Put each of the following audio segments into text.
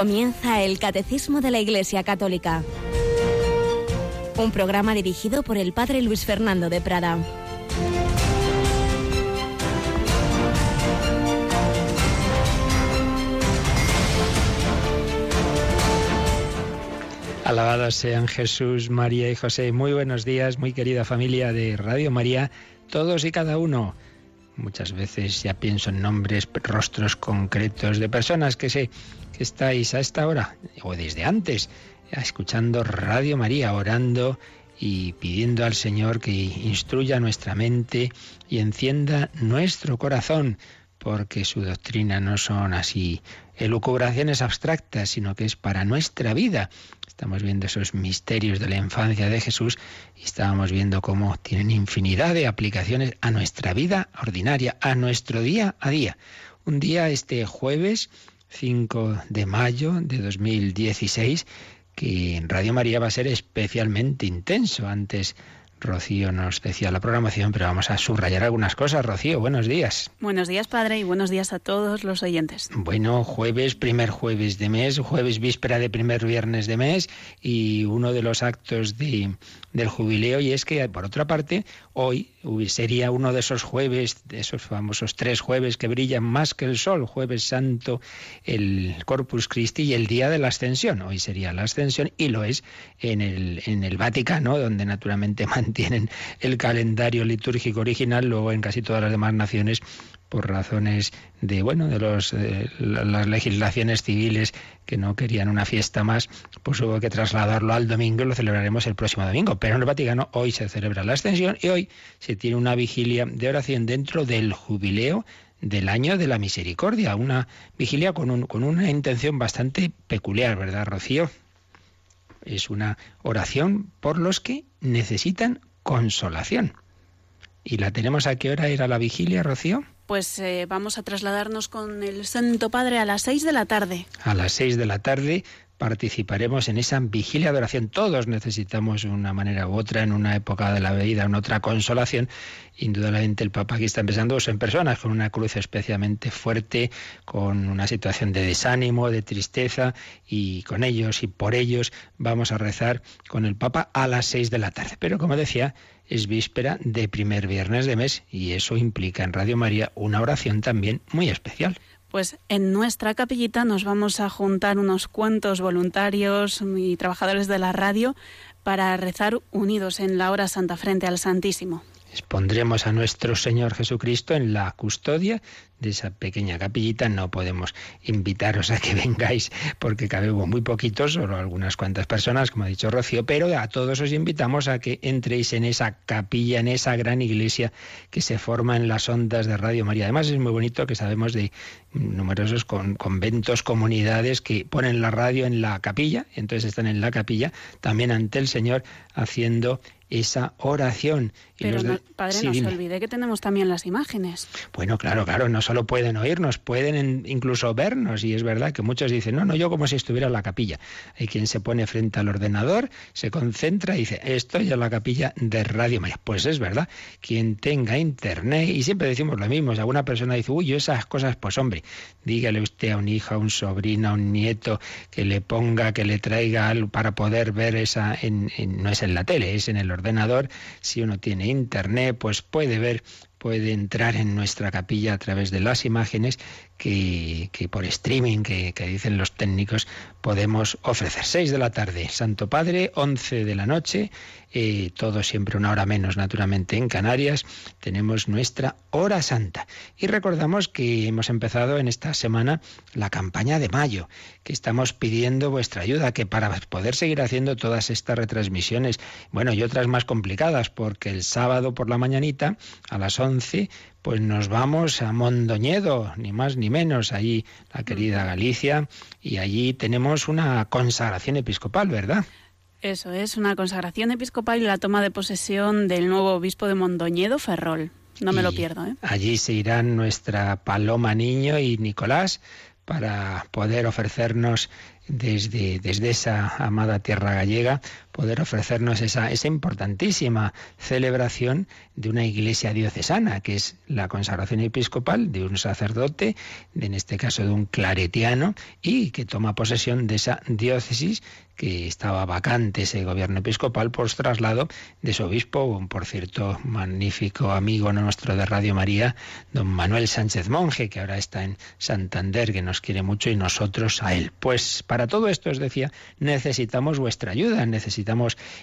Comienza el Catecismo de la Iglesia Católica. Un programa dirigido por el Padre Luis Fernando de Prada. Alabados sean Jesús, María y José. Muy buenos días, muy querida familia de Radio María, todos y cada uno. Muchas veces ya pienso en nombres, rostros concretos de personas que que estáis a esta hora o desde antes escuchando Radio María, orando y pidiendo al Señor que instruya nuestra mente y encienda nuestro corazón, porque su doctrina no son así elucubraciones abstractas, sino que es para nuestra vida. Estamos viendo esos misterios de la infancia de Jesús y estábamos viendo cómo tienen infinidad de aplicaciones a nuestra vida ordinaria, a nuestro día a día. Un día este jueves 5 de mayo de 2016 que en Radio María va a ser especialmente intenso. Antes Rocío nos decía la programación, pero vamos a subrayar algunas cosas. Rocío, buenos días. Buenos días, padre, y buenos días a todos los oyentes. Bueno, jueves, primer jueves de mes, jueves víspera de primer viernes de mes, y uno de los actos de, del jubileo, y es que, por otra parte, hoy sería uno de esos jueves, de esos famosos tres jueves que brillan más que el sol, jueves santo, el Corpus Christi y el día de la ascensión. Hoy sería la ascensión, y lo es en el, en el Vaticano, donde naturalmente tienen el calendario litúrgico original, luego en casi todas las demás naciones por razones de bueno de los las legislaciones civiles que no querían una fiesta más, pues hubo que trasladarlo al domingo y lo celebraremos el próximo domingo. Pero en el Vaticano hoy se celebra la ascensión y hoy se tiene una vigilia de oración dentro del jubileo del año de la misericordia, una vigilia con, un, con una intención bastante peculiar, ¿verdad, Rocío? Es una oración por los que necesitan consolación. ¿Y la tenemos a qué hora era la vigilia, Rocío? Pues eh, vamos a trasladarnos con el Santo Padre a las seis de la tarde. A las seis de la tarde participaremos en esa vigilia de oración. Todos necesitamos una manera u otra en una época de la vida, en otra consolación. Indudablemente el Papa aquí está empezando en personas con una cruz especialmente fuerte, con una situación de desánimo, de tristeza, y con ellos y por ellos vamos a rezar con el Papa a las seis de la tarde. Pero como decía, es víspera de primer viernes de mes y eso implica en Radio María una oración también muy especial. Pues en nuestra capillita nos vamos a juntar unos cuantos voluntarios y trabajadores de la radio para rezar unidos en la hora santa frente al Santísimo. Expondremos a nuestro Señor Jesucristo en la custodia de esa pequeña capillita. No podemos invitaros a que vengáis porque cabemos muy poquitos, solo algunas cuantas personas, como ha dicho Rocío, pero a todos os invitamos a que entréis en esa capilla, en esa gran iglesia que se forma en las ondas de Radio María. Además es muy bonito que sabemos de numerosos conventos, comunidades que ponen la radio en la capilla, entonces están en la capilla, también ante el Señor haciendo esa oración. Pero no, padre, no se olvide que tenemos también las imágenes. Bueno, claro, claro, no solo pueden oírnos, pueden incluso vernos. Y es verdad que muchos dicen, no, no, yo como si estuviera en la capilla. Hay quien se pone frente al ordenador, se concentra y dice, estoy en la capilla de Radio María. Pues es verdad, quien tenga internet, y siempre decimos lo mismo, si alguna persona dice, uy, yo esas cosas, pues hombre, dígale usted a un hijo, a un sobrino, a un nieto, que le ponga, que le traiga algo para poder ver esa, en, no es en la tele, es en el ordenador. Si uno tiene internet, pues puede ver puede entrar en nuestra capilla a través de las imágenes que, por streaming, que, dicen los técnicos, podemos ofrecer. Seis de la tarde, Santo Padre, once de la noche, eh, todo siempre una hora menos, naturalmente, en Canarias, tenemos nuestra hora santa. Y recordamos que hemos empezado en esta semana la campaña de mayo, que estamos pidiendo vuestra ayuda, que para poder seguir haciendo todas estas retransmisiones, bueno, y otras más complicadas, porque el sábado por la mañanita, a las once, pues nos vamos a Mondoñedo, ni más ni menos, allí la querida Galicia, y allí tenemos una consagración episcopal, ¿verdad? Eso es, una consagración episcopal y la toma de posesión del nuevo obispo de Mondoñedo, Ferrol. No me lo pierdo. ¿eh? Allí se irán nuestra Paloma Niño y Nicolás para poder ofrecernos desde, desde esa amada tierra gallega poder ofrecernos esa, esa importantísima celebración de una iglesia diocesana, que es la consagración episcopal de un sacerdote, en este caso de un claretiano, y que toma posesión de esa diócesis que estaba vacante ese gobierno episcopal por traslado de su obispo, por cierto magnífico amigo nuestro de Radio María, don Manuel Sánchez Monje, que ahora está en Santander, que nos quiere mucho y nosotros a él. Pues para todo esto, os decía, necesitamos vuestra ayuda, necesitamos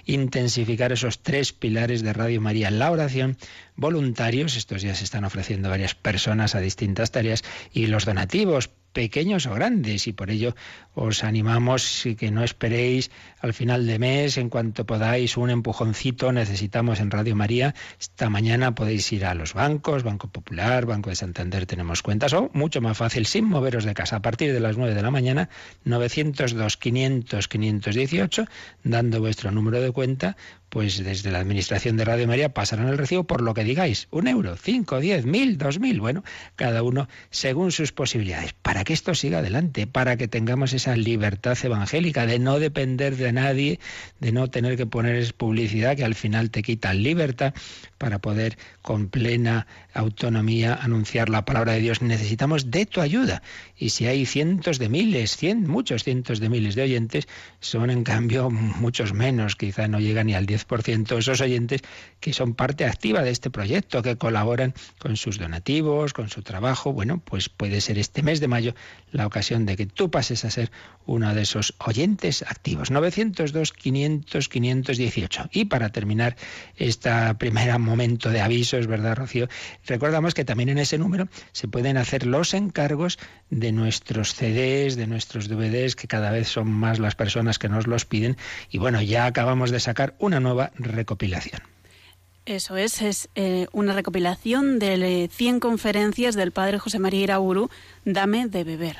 intensificar esos tres pilares de Radio María, la oración, voluntarios, estos días se están ofreciendo varias personas a distintas tareas, y los donativos pequeños o grandes y por ello os animamos que no esperéis al final de mes en cuanto podáis un empujoncito necesitamos en Radio María esta mañana podéis ir a los bancos Banco Popular Banco de Santander tenemos cuentas o mucho más fácil sin moveros de casa a partir de las 9 de la mañana 902 500 518 dando vuestro número de cuenta pues desde la Administración de Radio María pasarán el recibo por lo que digáis, un euro, cinco, diez, mil, dos mil, bueno, cada uno según sus posibilidades, para que esto siga adelante, para que tengamos esa libertad evangélica de no depender de nadie, de no tener que poner publicidad que al final te quita libertad para poder con plena autonomía anunciar la palabra de Dios. Necesitamos de tu ayuda. Y si hay cientos de miles, cien, muchos cientos de miles de oyentes, son en cambio muchos menos, quizá no llegan ni al 10% esos oyentes que son parte activa de este proyecto, que colaboran con sus donativos, con su trabajo. Bueno, pues puede ser este mes de mayo la ocasión de que tú pases a ser uno de esos oyentes activos. 902 500 518. Y para terminar este primer momento de aviso, es verdad, Rocío, recordamos que también en ese número se pueden hacer los encargos de nuestros CDs, de nuestros DVDs, que cada vez son más las personas que nos los piden. Y bueno, ya acabamos de sacar una nueva recopilación. Eso es, es eh, una recopilación de 100 conferencias del padre José María Irauru, Dame de beber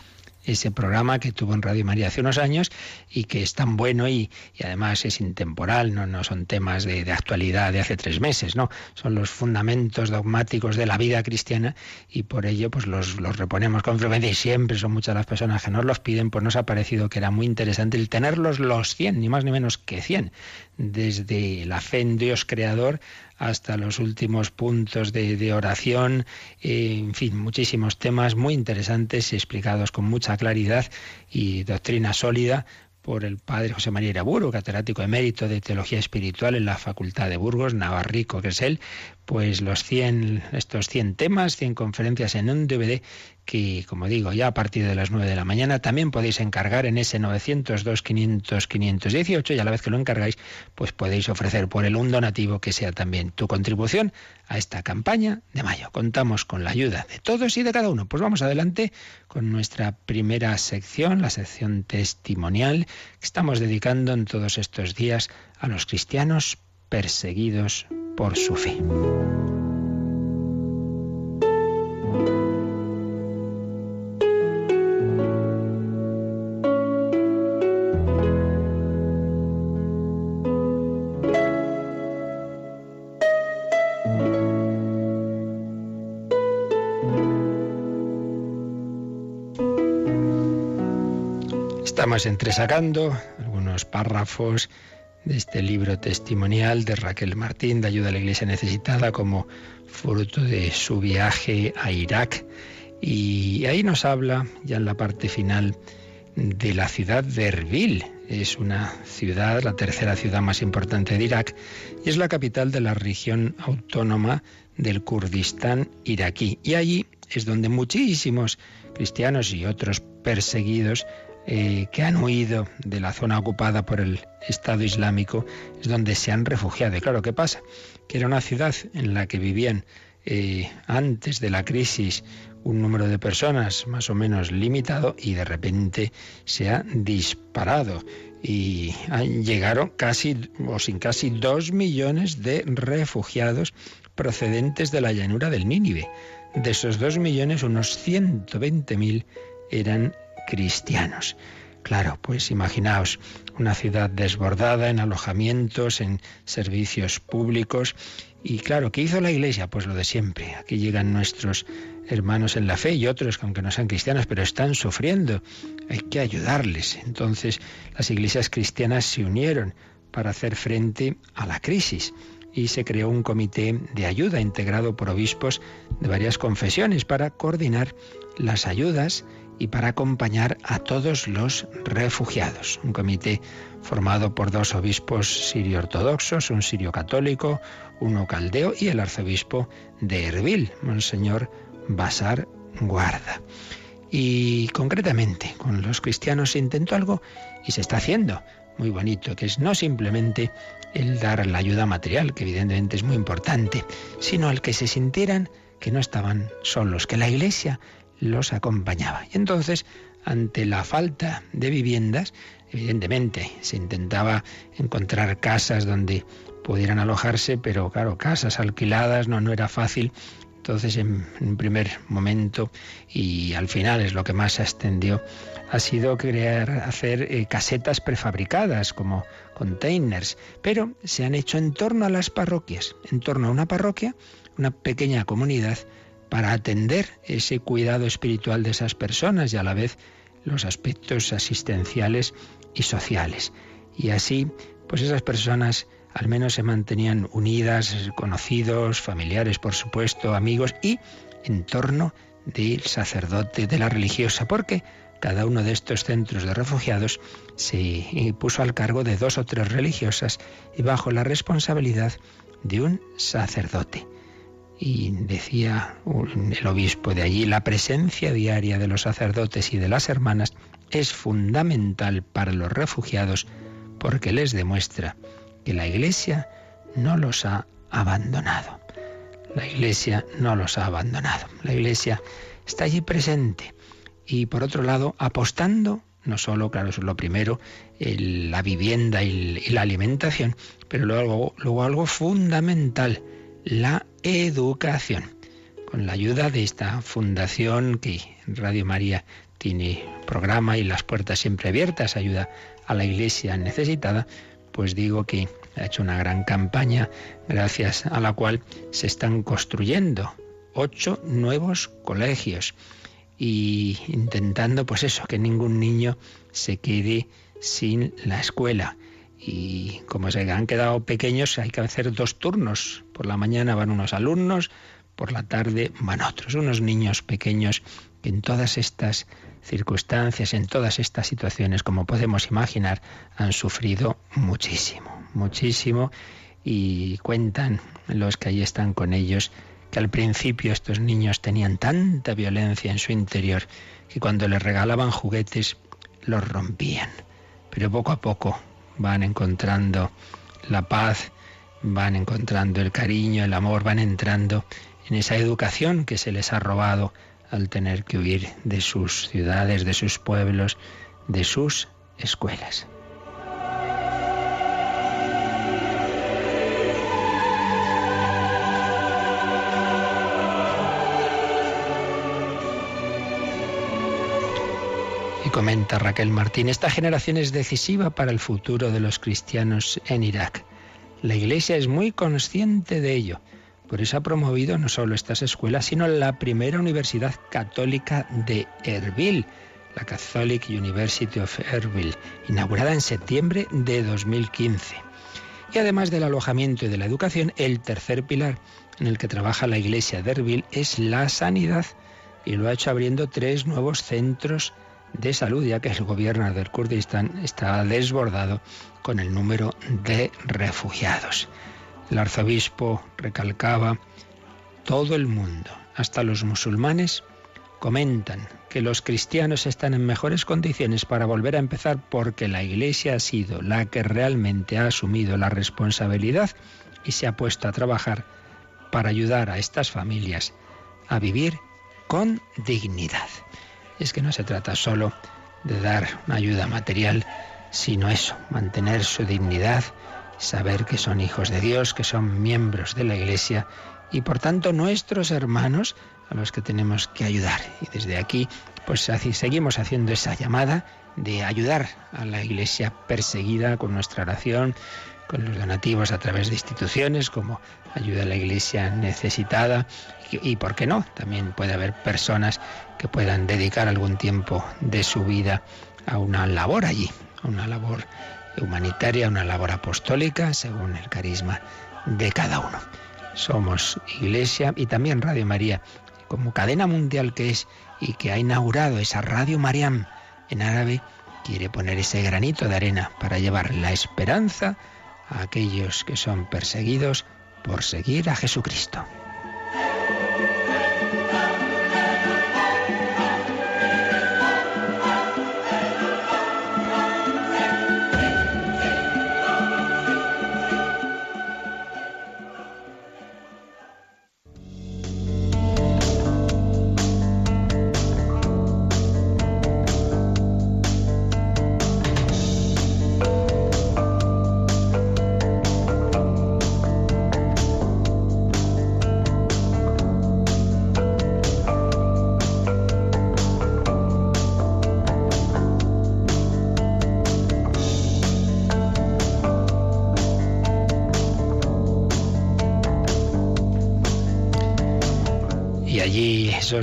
ese programa que tuvo en Radio María hace unos años y que es tan bueno y, además es intemporal, no, no son temas de, de, actualidad de hace tres meses, no, son los fundamentos dogmáticos de la vida cristiana y por ello pues los, los reponemos con frecuencia y siempre son muchas las personas que nos los piden, pues nos ha parecido que era muy interesante el tenerlos los 100, ni más ni menos que 100, desde la fe en Dios creador hasta los últimos puntos de, oración, eh, en fin, muchísimos temas muy interesantes explicados con mucha claridad y doctrina sólida por el padre José María Iraburu, catedrático emérito de Teología Espiritual en la Facultad de Burgos, Navarrico, que es él, pues los 100, estos 100 temas, 100 conferencias en un DVD que, como digo, ya a partir de las 9 de la mañana también podéis encargar en ese 902 500 518 y a la vez que lo encargáis, pues podéis ofrecer por el un donativo que sea también tu contribución a esta campaña de mayo. Contamos con la ayuda de todos y de cada uno. Pues vamos adelante con nuestra primera sección, la sección testimonial que estamos dedicando en todos estos días a los cristianos perseguidos por su fe. Estamos entresacando algunos párrafos de este libro testimonial de Raquel Martín de Ayuda a la Iglesia Necesitada como fruto de su viaje a Irak. Y ahí nos habla, ya en la parte final, de la ciudad de Erbil. Es una ciudad, la tercera ciudad más importante de Irak, y es la capital de la región autónoma del Kurdistán iraquí. Y allí es donde muchísimos cristianos y otros perseguidos eh, que han huido de la zona ocupada por el Estado Islámico es donde se han refugiado. Y claro, ¿qué pasa? Que era una ciudad en la que vivían eh, antes de la crisis un número de personas más o menos limitado y de repente se ha disparado y llegaron casi o sin casi dos millones de refugiados procedentes de la llanura del Nínive. De esos dos millones, unos 120.000 eran cristianos. Claro, pues imaginaos una ciudad desbordada en alojamientos, en servicios públicos. Y claro, ¿qué hizo la Iglesia? Pues lo de siempre. Aquí llegan nuestros hermanos en la fe y otros que aunque no sean cristianos, pero están sufriendo. Hay que ayudarles. Entonces las iglesias cristianas se unieron para hacer frente a la crisis y se creó un comité de ayuda integrado por obispos de varias confesiones para coordinar las ayudas y para acompañar a todos los refugiados. Un comité formado por dos obispos sirio-ortodoxos, un sirio católico, uno caldeo y el arzobispo de Erbil, Monseñor Basar Guarda. Y concretamente con los cristianos se intentó algo y se está haciendo muy bonito, que es no simplemente el dar la ayuda material, que evidentemente es muy importante, sino el que se sintieran que no estaban solos, que la iglesia los acompañaba. Y entonces, ante la falta de viviendas, evidentemente se intentaba encontrar casas donde pudieran alojarse, pero claro, casas alquiladas no, no era fácil. Entonces, en un primer momento, y al final es lo que más se extendió, ha sido crear, hacer eh, casetas prefabricadas como containers, pero se han hecho en torno a las parroquias, en torno a una parroquia, una pequeña comunidad para atender ese cuidado espiritual de esas personas y a la vez los aspectos asistenciales y sociales. Y así, pues esas personas al menos se mantenían unidas, conocidos, familiares, por supuesto, amigos y en torno del sacerdote, de la religiosa, porque cada uno de estos centros de refugiados se puso al cargo de dos o tres religiosas y bajo la responsabilidad de un sacerdote. Y decía el obispo de allí, la presencia diaria de los sacerdotes y de las hermanas es fundamental para los refugiados porque les demuestra que la Iglesia no los ha abandonado. La Iglesia no los ha abandonado. La Iglesia está allí presente y por otro lado apostando no solo, claro, eso es lo primero, la vivienda y, la alimentación, pero luego, luego algo fundamental, la educación. Con la ayuda de esta fundación que Radio María tiene programa y las puertas siempre abiertas, ayuda a la iglesia necesitada, pues digo que ha hecho una gran campaña gracias a la cual se están construyendo ocho nuevos colegios y intentando pues eso, que ningún niño se quede sin la escuela. Y como se han quedado pequeños, hay que hacer dos turnos. Por la mañana van unos alumnos, por la tarde van otros, unos niños pequeños que en todas estas circunstancias, en todas estas situaciones, como podemos imaginar, han sufrido muchísimo, muchísimo y cuentan los que ahí están con ellos que al principio estos niños tenían tanta violencia en su interior que cuando les regalaban juguetes los rompían. Pero poco a poco van encontrando la paz, van encontrando el cariño, el amor, van entrando en esa educación que se les ha robado al tener que huir de sus ciudades, de sus pueblos, de sus escuelas. Comenta Raquel Martín, esta generación es decisiva para el futuro de los cristianos en Irak. La Iglesia es muy consciente de ello. Por eso ha promovido no solo estas escuelas, sino la primera universidad católica de Erbil, la Catholic University of Erbil, inaugurada en septiembre de 2015. Y además del alojamiento y de la educación, el tercer pilar en el que trabaja la Iglesia de Erbil es la sanidad, y lo ha hecho abriendo tres nuevos centros de salud, ya que el gobierno del Kurdistán está desbordado con el número de refugiados. El arzobispo recalcaba, todo el mundo, hasta los musulmanes, comentan que los cristianos están en mejores condiciones para volver a empezar porque la Iglesia ha sido la que realmente ha asumido la responsabilidad y se ha puesto a trabajar para ayudar a estas familias a vivir con dignidad es que no se trata solo de dar una ayuda material, sino eso, mantener su dignidad, saber que son hijos de Dios, que son miembros de la Iglesia y por tanto nuestros hermanos a los que tenemos que ayudar. Y desde aquí, pues seguimos haciendo esa llamada de ayudar a la Iglesia perseguida con nuestra oración, con los donativos a través de instituciones como ayuda a la iglesia necesitada y, por qué no, también puede haber personas que puedan dedicar algún tiempo de su vida a una labor allí, a una labor humanitaria, una labor apostólica, según el carisma de cada uno. Somos Iglesia y también Radio María, como cadena mundial que es y que ha inaugurado esa Radio Mariam en árabe, quiere poner ese granito de arena para llevar la esperanza a aquellos que son perseguidos por seguir a Jesucristo.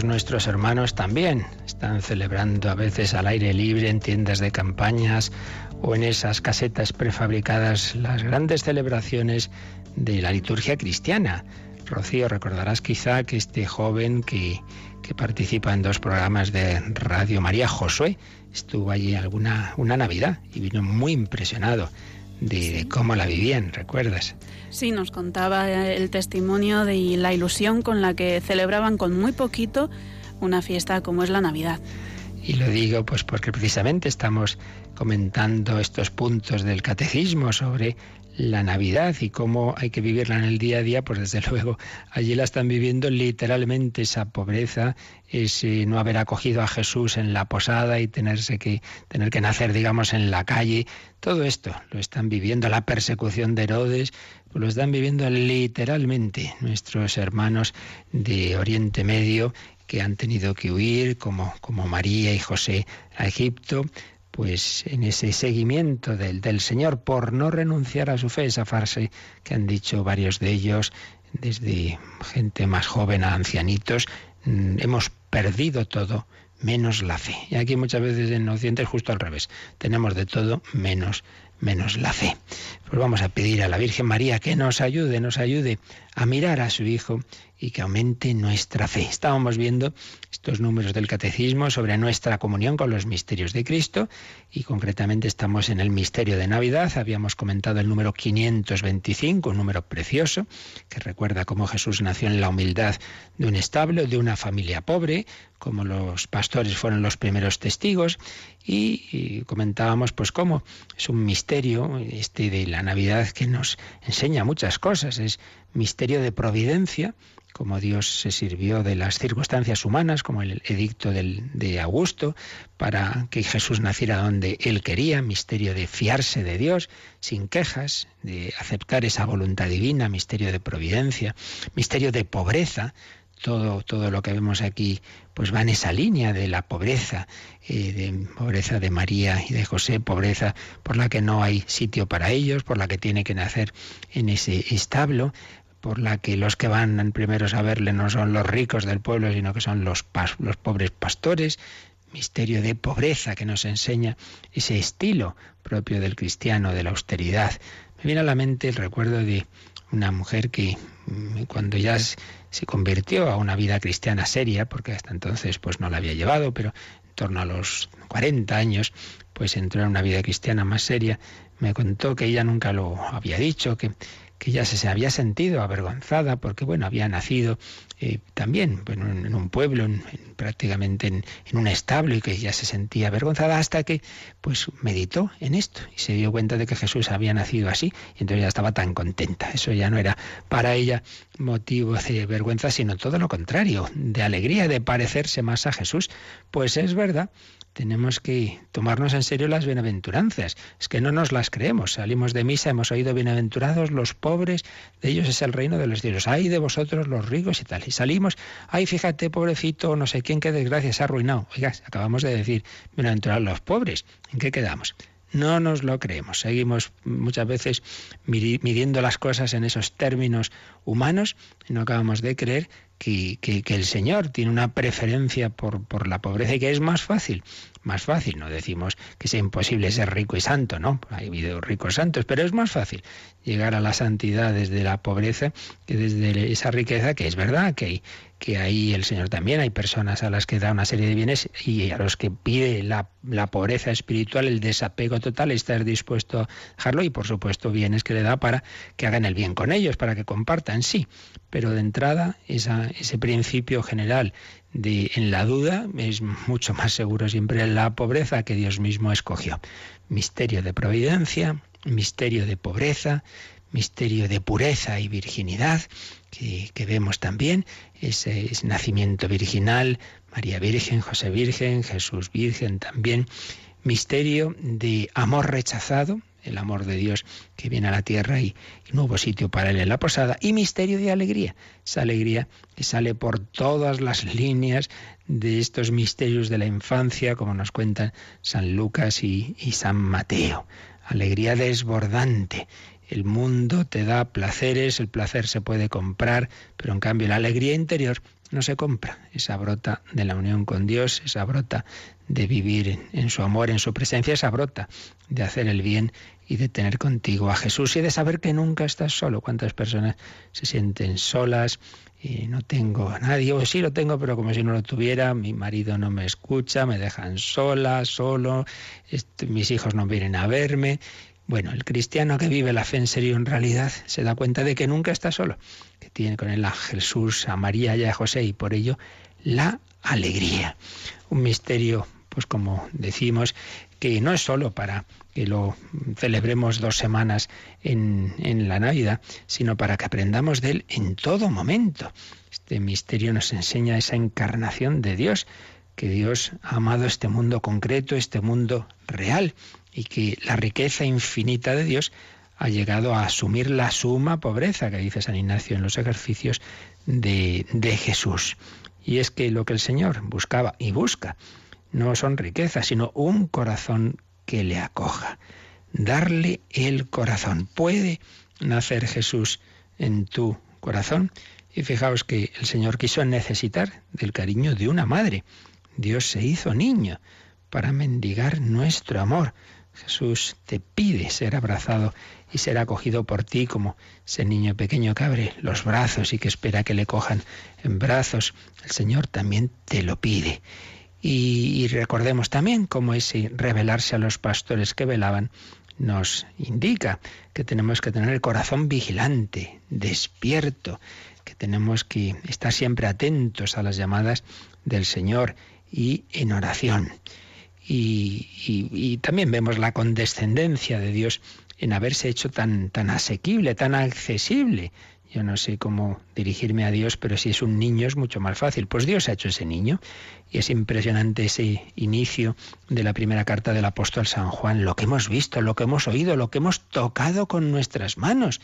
Nuestros hermanos también están celebrando a veces al aire libre en tiendas de campañas o en esas casetas prefabricadas las grandes celebraciones de la liturgia cristiana. Rocío, recordarás quizá que este joven que, que participa en dos programas de Radio María, Josué, estuvo allí alguna una Navidad y vino muy impresionado de, cómo la vivían, ¿recuerdas? Sí, nos contaba el testimonio de la ilusión con la que celebraban con muy poquito una fiesta como es la Navidad. Y lo digo pues porque precisamente estamos comentando estos puntos del catecismo sobre la Navidad y cómo hay que vivirla en el día a día, pues desde luego allí la están viviendo literalmente esa pobreza, ese no haber acogido a Jesús en la posada y tenerse que tener que nacer, digamos, en la calle. Todo esto lo están viviendo, la persecución de Herodes, pues lo están viviendo literalmente nuestros hermanos de Oriente Medio que han tenido que huir, como, como María y José, a Egipto, pues en ese seguimiento del, del Señor por no renunciar a su fe, esa frase que han dicho varios de ellos, desde gente más joven a ancianitos, mm, hemos perdido todo menos la fe. Y aquí muchas veces en Occidente es justo al revés. Tenemos de todo menos menos la fe. Pues vamos a pedir a la Virgen María que nos ayude, nos ayude a mirar a su Hijo y que aumente nuestra fe. Estábamos viendo estos números del catecismo sobre nuestra comunión con los misterios de Cristo y concretamente estamos en el misterio de Navidad. Habíamos comentado el número 525, un número precioso que recuerda cómo Jesús nació en la humildad de un establo, de una familia pobre, como los pastores fueron los primeros testigos y, comentábamos pues cómo es un misterio este de la Navidad que nos enseña muchas cosas, misterio de providencia, como Dios se sirvió de las circunstancias humanas, como el edicto de Augusto, para que Jesús naciera donde Él quería, misterio de fiarse de Dios, sin quejas, de aceptar esa voluntad divina, misterio de providencia, misterio de pobreza, todo, todo lo que vemos aquí pues va en esa línea de la pobreza, eh, de pobreza de María y de José, pobreza por la que no hay sitio para ellos, por la que tiene que nacer en ese establo, por la que los que van primeros a verle no son los ricos del pueblo, sino que son los, los pobres pastores, misterio de pobreza que nos enseña ese estilo propio del cristiano, de la austeridad. Me viene a la mente el recuerdo de una mujer que mm, cuando ya se convirtió a una vida cristiana seria, porque hasta entonces pues no la había llevado, pero en torno a los 40 años, pues entró en una vida cristiana más seria, me contó que ella nunca lo había dicho, que que ya se había sentido avergonzada porque, bueno, había nacido eh, también bueno, en, un pueblo, en, prácticamente en, un establo y que ya se sentía avergonzada hasta que, pues, meditó en esto y se dio cuenta de que Jesús había nacido así y entonces ya estaba tan contenta. Eso ya no era para ella motivo de vergüenza, sino todo lo contrario, de alegría, de parecerse más a Jesús. Pues es verdad, tenemos que tomarnos en serio las bienaventuranzas. Es que no nos las creemos. Salimos de misa, hemos oído bienaventurados los pobres, de ellos es el reino de los cielos. Ay de vosotros los ricos y tal. Y salimos, ay fíjate pobrecito, no sé quién, qué desgracia se ha arruinado. Oiga, acabamos de decir bienaventurados los pobres. ¿En qué quedamos? No nos lo creemos. Seguimos muchas veces midiendo las cosas en esos términos humanos y no acabamos de creer que, que, el Señor tiene una preferencia por, por la pobreza y que es más fácil más fácil. No decimos que sea imposible ser rico y santo, ¿no? Hay habido ricos santos, pero es más fácil llegar a la santidad desde la pobreza que desde esa riqueza, que es verdad que que ahí el Señor también hay personas a las que da una serie de bienes y a los que pide la, la pobreza espiritual, el desapego total, estar dispuesto a dejarlo y por supuesto bienes que le da para que hagan el bien con ellos, para que compartan, sí. Pero de entrada esa, ese principio general en la duda es mucho más seguro siempre la pobreza que Dios mismo escogió. Misterio de providencia, misterio de pobreza, misterio de pureza y virginidad que, vemos también, ese, nacimiento virginal, María Virgen, José Virgen, Jesús Virgen también, misterio de amor rechazado, el amor de Dios que viene a la tierra y, nuevo sitio para él en la posada, y misterio de alegría, esa alegría que sale por todas las líneas de estos misterios de la infancia, como nos cuentan San Lucas y San Mateo. Alegría desbordante, el mundo te da placeres, el placer se puede comprar, pero en cambio la alegría interior no se compra. Esa brota de la unión con Dios, esa brota de vivir en su amor, en su presencia, esa brota de hacer el bien y de tener contigo a Jesús y de saber que nunca estás solo. ¿Cuántas personas se sienten solas? Y no tengo a nadie, o sí lo tengo, pero como si no lo tuviera, mi marido no me escucha, me dejan sola, solo, mis hijos no vienen a verme. Bueno, el cristiano que vive la fe en serio en realidad se da cuenta de que nunca está solo, que tiene con él a Jesús, a María y a José y por ello la alegría. Un misterio, pues como decimos, que no es solo para que lo celebremos dos semanas en, en la Navidad, sino para que aprendamos de él en todo momento. Este misterio nos enseña esa encarnación de Dios, que Dios ha amado este mundo concreto, este mundo real, y que la riqueza infinita de Dios ha llegado a asumir la suma pobreza que dice San Ignacio en los ejercicios de, de Jesús. Y es que lo que el Señor buscaba y busca no son riquezas, sino un corazón que le acoja. Darle el corazón. ¿Puede nacer Jesús en tu corazón? Y fijaos que el Señor quiso necesitar del cariño de una madre. Dios se hizo niño para mendigar nuestro amor. Jesús te pide ser abrazado y ser acogido por ti como ese niño pequeño que abre los brazos y que espera que le cojan en brazos. El Señor también te lo pide. Y, recordemos también cómo ese revelarse a los pastores que velaban nos indica que tenemos que tener el corazón vigilante, despierto, que tenemos que estar siempre atentos a las llamadas del Señor y en oración. Y, también vemos la condescendencia de Dios en haberse hecho tan, tan asequible, tan accesible. Yo no sé cómo dirigirme a Dios, pero si es un niño es mucho más fácil. Pues Dios ha hecho ese niño. Y es impresionante ese inicio de la primera carta del apóstol San Juan, lo que hemos visto, lo que hemos oído, lo que hemos tocado con nuestras manos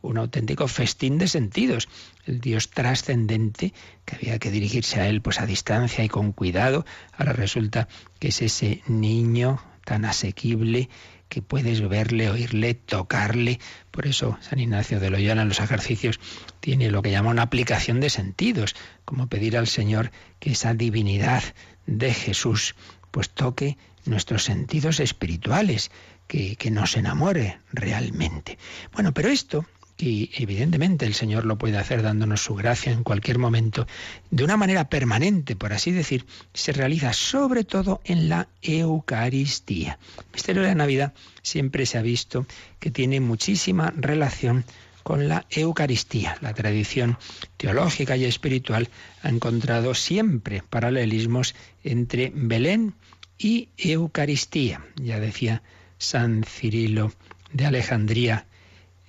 un auténtico festín de sentidos. El Dios trascendente, que había que dirigirse a él pues a distancia y con cuidado, ahora resulta que es ese niño tan asequible que puedes verle, oírle, tocarle. Por eso San Ignacio de Loyola en los ejercicios tiene lo que llama una aplicación de sentidos, como pedir al Señor que esa divinidad de Jesús pues toque nuestros sentidos espirituales, que, que nos enamore realmente. Bueno, pero esto y evidentemente el Señor lo puede hacer dándonos su gracia en cualquier momento, de una manera permanente, por así decir, se realiza sobre todo en la Eucaristía. El misterio de la Navidad siempre se ha visto que tiene muchísima relación con la Eucaristía. La tradición teológica y espiritual ha encontrado siempre paralelismos entre Belén y Eucaristía. Ya decía San Cirilo de Alejandría,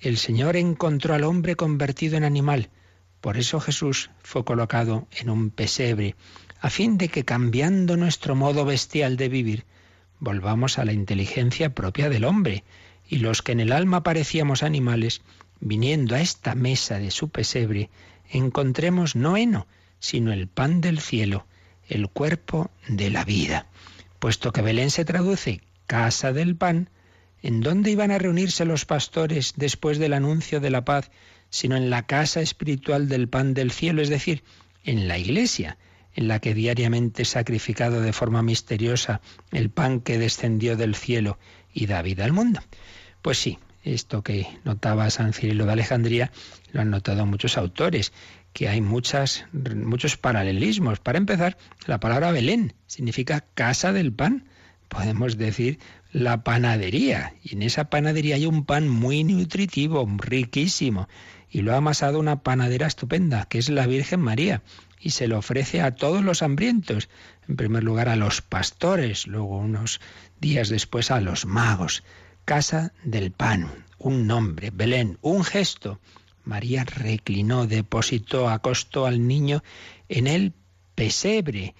el Señor encontró al hombre convertido en animal. Por eso Jesús fue colocado en un pesebre, a fin de que cambiando nuestro modo bestial de vivir, volvamos a la inteligencia propia del hombre, y los que en el alma parecíamos animales, viniendo a esta mesa de su pesebre, encontremos no heno, sino el pan del cielo, el cuerpo de la vida. Puesto que Belén se traduce casa del pan, ¿En dónde iban a reunirse los pastores después del anuncio de la paz, sino en la casa espiritual del pan del cielo, es decir, en la iglesia, en la que diariamente sacrificado de forma misteriosa el pan que descendió del cielo y da vida al mundo. Pues sí, esto que notaba San Cirilo de Alejandría lo han notado muchos autores, que hay muchos paralelismos. Para empezar, la palabra Belén significa casa del pan. Podemos decir la panadería. Y en esa panadería hay un pan muy nutritivo, riquísimo. Y lo ha amasado una panadera estupenda, que es la Virgen María. Y se lo ofrece a todos los hambrientos. En primer lugar a los pastores, luego unos días después a los magos. Casa del pan, un nombre, Belén, un gesto. María reclinó, depositó, acostó al niño en el pesebre.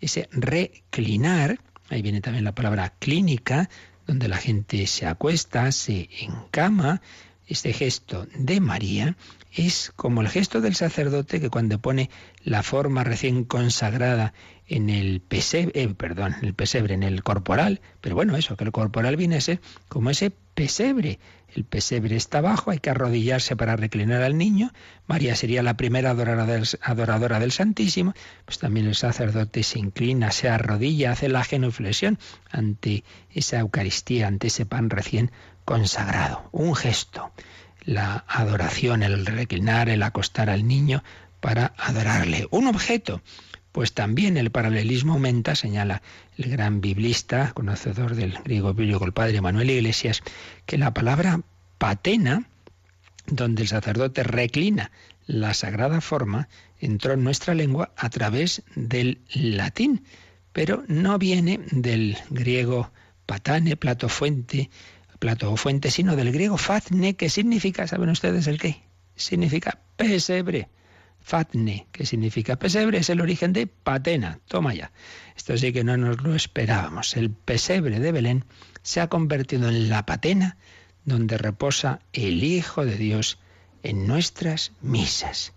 Ese reclinar Ahí viene también la palabra clínica, donde la gente se acuesta, se encama. Este gesto de María es como el gesto del sacerdote que cuando pone la forma recién consagrada en el pesebre, eh, perdón, el pesebre, en el corporal, pero bueno, eso, que el corporal viene a ser como ese pesebre. El pesebre está abajo, hay que arrodillarse para reclinar al niño. María sería la primera adoradora del, Santísimo. Pues también el sacerdote se inclina, se arrodilla, hace la genuflexión ante esa Eucaristía, ante ese pan recién consagrado. Un gesto, la adoración, el reclinar, el acostar al niño para adorarle. Un objeto, pues también el paralelismo aumenta, señala el gran biblista, conocedor del griego bíblico, el padre Manuel Iglesias, que la palabra patena, donde el sacerdote reclina la sagrada forma, entró en nuestra lengua a través del latín, pero no viene del griego patane, plato fuente, plato o fuente, sino del griego fazne, que significa, ¿saben ustedes el qué? Significa pesebre. Fatne, que significa pesebre, es el origen de patena. Toma ya. Esto sí que no nos lo esperábamos. El pesebre de Belén se ha convertido en la patena donde reposa el Hijo de Dios en nuestras misas.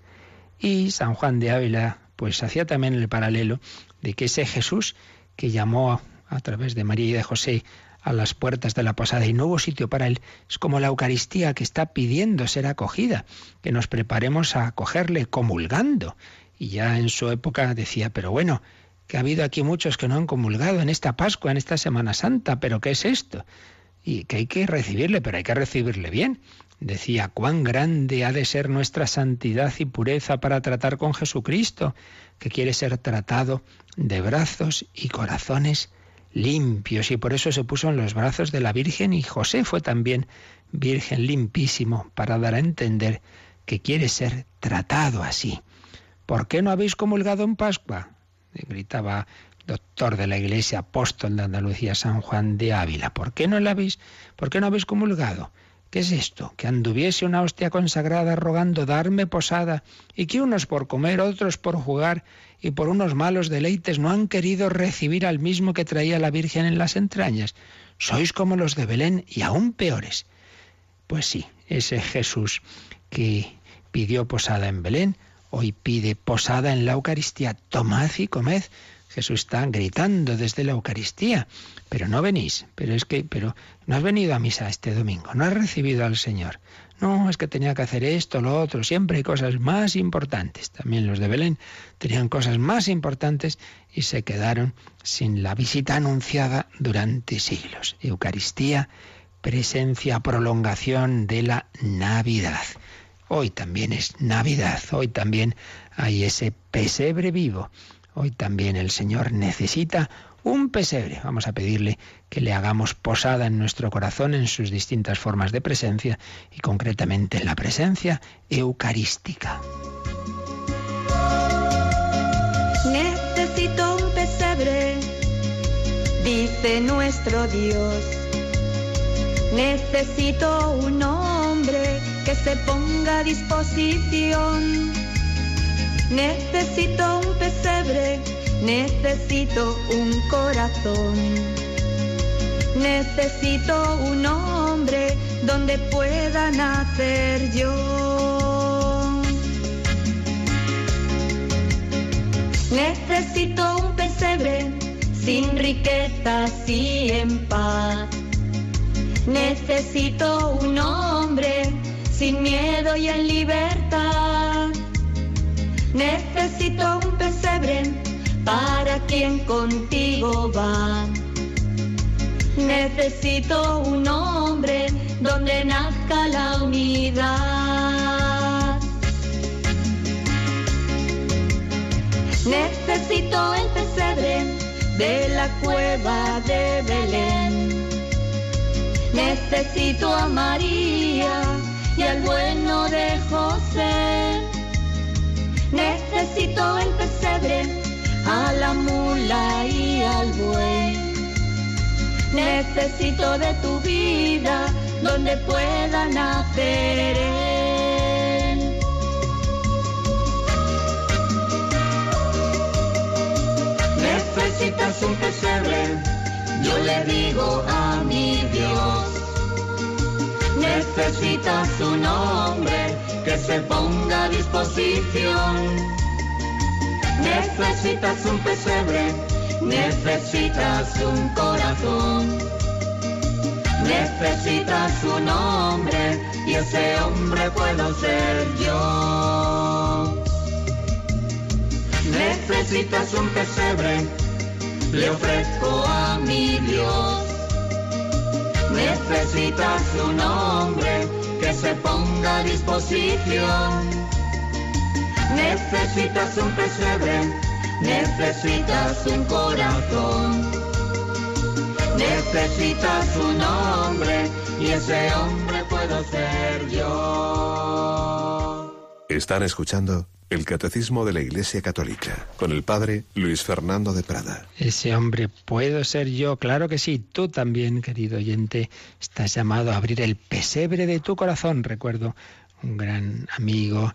Y San Juan de Ávila pues hacía también el paralelo de que ese Jesús que llamó a través de María y de José a las puertas de la posada y hubo sitio para él, es como la Eucaristía que está pidiendo ser acogida, que nos preparemos a acogerle comulgando. Y ya en su época decía, pero bueno, que ha habido aquí muchos que no han comulgado en esta Pascua, en esta Semana Santa, pero ¿qué es esto? Y que hay que recibirle, pero hay que recibirle bien. Decía, cuán grande ha de ser nuestra santidad y pureza para tratar con Jesucristo, que quiere ser tratado de brazos y corazones limpios y por eso se puso en los brazos de la Virgen y José fue también Virgen limpísimo para dar a entender que quiere ser tratado así. ¿Por qué no habéis comulgado en Pascua? gritaba doctor de la Iglesia, apóstol de Andalucía, San Juan de Ávila. ¿Por qué no la habéis, por qué no habéis comulgado? ¿Qué es esto? Que anduviese una hostia consagrada rogando darme posada y que unos por comer, otros por jugar y por unos malos deleites no han querido recibir al mismo que traía la Virgen en las entrañas. Sois como los de Belén y aún peores. Pues sí, ese Jesús que pidió posada en Belén, hoy pide posada en la Eucaristía. Tomad y comed. Jesús está gritando desde la Eucaristía pero no venís, pero es que, pero no has venido a misa este domingo, no has recibido al Señor. No, es que tenía que hacer esto, lo otro, siempre hay cosas más importantes. También los de Belén tenían cosas más importantes y se quedaron sin la visita anunciada durante siglos. Eucaristía, presencia, prolongación de la Navidad. Hoy también es Navidad, hoy también hay ese pesebre vivo. Hoy también el Señor necesita un pesebre. Vamos a pedirle que le hagamos posada en nuestro corazón en sus distintas formas de presencia y concretamente en la presencia eucarística. Necesito un pesebre, dice nuestro Dios. Necesito un hombre que se ponga a disposición. Necesito un pesebre Necesito un corazón. Necesito un hombre donde pueda nacer yo. Necesito un pesebre sin riquezas y en paz. Necesito un hombre sin miedo y en libertad. Necesito un pesebre para quien contigo va. Necesito un hombre donde nazca la unidad. Necesito el pesebre de la cueva de Belén. Necesito a María y al bueno de José. Necesito el pesebre, a la mula y al buey. Necesito de tu vida donde pueda nacer. Necesitas un pesebre, yo le digo a mi Dios. Necesitas un hombre que se ponga a disposición. Necesitas un pesebre, necesitas un corazón. Necesitas un hombre y ese hombre puedo ser yo. Necesitas un pesebre, le ofrezco a mi Dios. Necesitas un hombre que se ponga a disposición. Necesitas un pesebre, necesitas un corazón. Necesitas un hombre y ese hombre puedo ser yo. Están escuchando el Catecismo de la Iglesia Católica con el Padre Luis Fernando de Prada. Ese hombre puedo ser yo, claro que sí. Tú también, querido oyente, estás llamado a abrir el pesebre de tu corazón. Recuerdo un gran amigo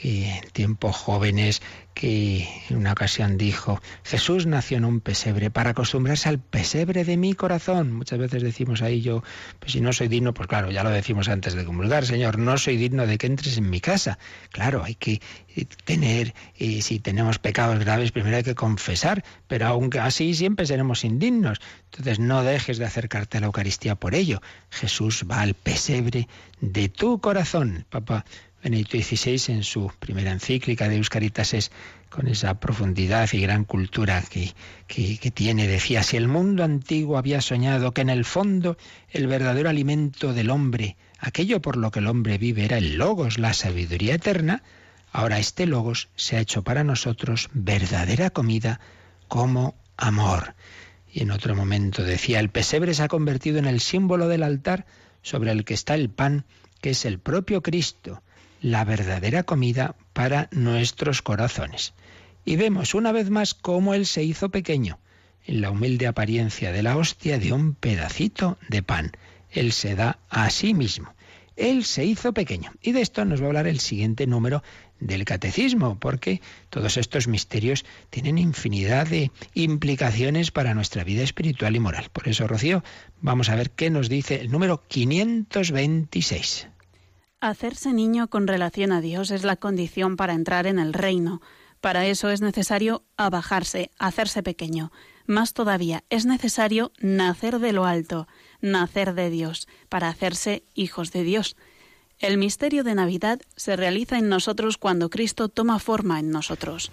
en tiempos jóvenes que en una ocasión dijo, Jesús nació en un pesebre para acostumbrarse al pesebre de mi corazón. Muchas veces decimos ahí yo, pues si no soy digno, pues claro, ya lo decimos antes de comulgar, Señor, no soy digno de que entres en mi casa. Claro, hay que eh, tener, y si tenemos pecados graves, primero hay que confesar, pero aunque así siempre seremos indignos. Entonces no dejes de acercarte a la Eucaristía por ello. Jesús va al pesebre de tu corazón. Papá Benedicto XVI en su primera encíclica de Euscaritas es con esa profundidad y gran cultura que, que, tiene, decía, si el mundo antiguo había soñado que en el fondo el verdadero alimento del hombre, aquello por lo que el hombre vive, era el logos, la sabiduría eterna, ahora este logos se ha hecho para nosotros verdadera comida como amor. Y en otro momento decía, el pesebre se ha convertido en el símbolo del altar sobre el que está el pan, que es el propio Cristo la verdadera comida para nuestros corazones. Y vemos una vez más cómo Él se hizo pequeño, en la humilde apariencia de la hostia de un pedacito de pan. Él se da a sí mismo. Él se hizo pequeño. Y de esto nos va a hablar el siguiente número del catecismo, porque todos estos misterios tienen infinidad de implicaciones para nuestra vida espiritual y moral. Por eso, Rocío, vamos a ver qué nos dice el número 526. Hacerse niño con relación a Dios es la condición para entrar en el reino. Para eso es necesario abajarse, hacerse pequeño. Más todavía, es necesario nacer de lo alto, nacer de Dios, para hacerse hijos de Dios. El misterio de Navidad se realiza en nosotros cuando Cristo toma forma en nosotros.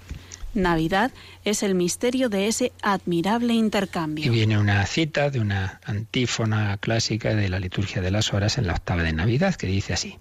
Navidad es el misterio de ese admirable intercambio. Y viene una cita de una antífona clásica de la liturgia de las horas en la octava de Navidad que dice así.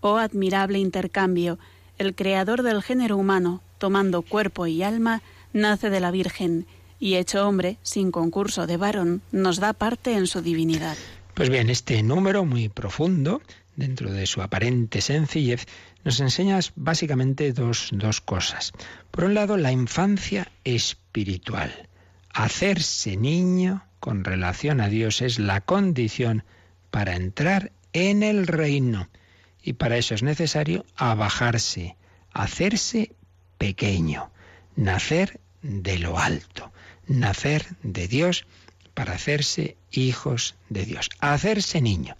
Oh admirable intercambio, el creador del género humano, tomando cuerpo y alma, nace de la Virgen y hecho hombre, sin concurso de varón, nos da parte en su divinidad. Pues bien, este número muy profundo, dentro de su aparente sencillez, nos enseña básicamente dos, dos cosas. Por un lado, la infancia espiritual. Hacerse niño con relación a Dios es la condición para entrar en el reino. Y para eso es necesario abajarse, hacerse pequeño, nacer de lo alto, nacer de Dios para hacerse hijos de Dios, hacerse niño.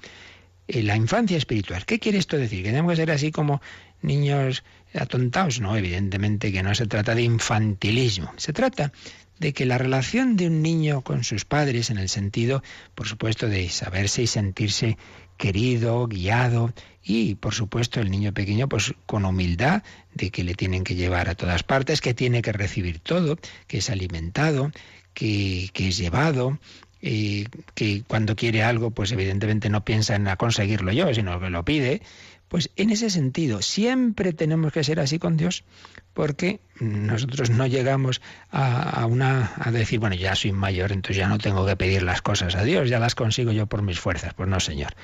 La infancia espiritual, ¿qué quiere esto decir? ¿Que tenemos que ser así como niños atontados? No, evidentemente que no se trata de infantilismo, se trata de que la relación de un niño con sus padres, en el sentido, por supuesto, de saberse y sentirse querido, guiado y, por supuesto, el niño pequeño, pues con humildad de que le tienen que llevar a todas partes, que tiene que recibir todo, que es alimentado, que, que es llevado, y que cuando quiere algo, pues evidentemente no piensa en conseguirlo yo, sino que lo pide. Pues en ese sentido, siempre tenemos que ser así con Dios, porque nosotros no llegamos a, una, a decir, bueno, ya soy mayor, entonces ya no tengo que pedir las cosas a Dios, ya las consigo yo por mis fuerzas. Pues no, Señor.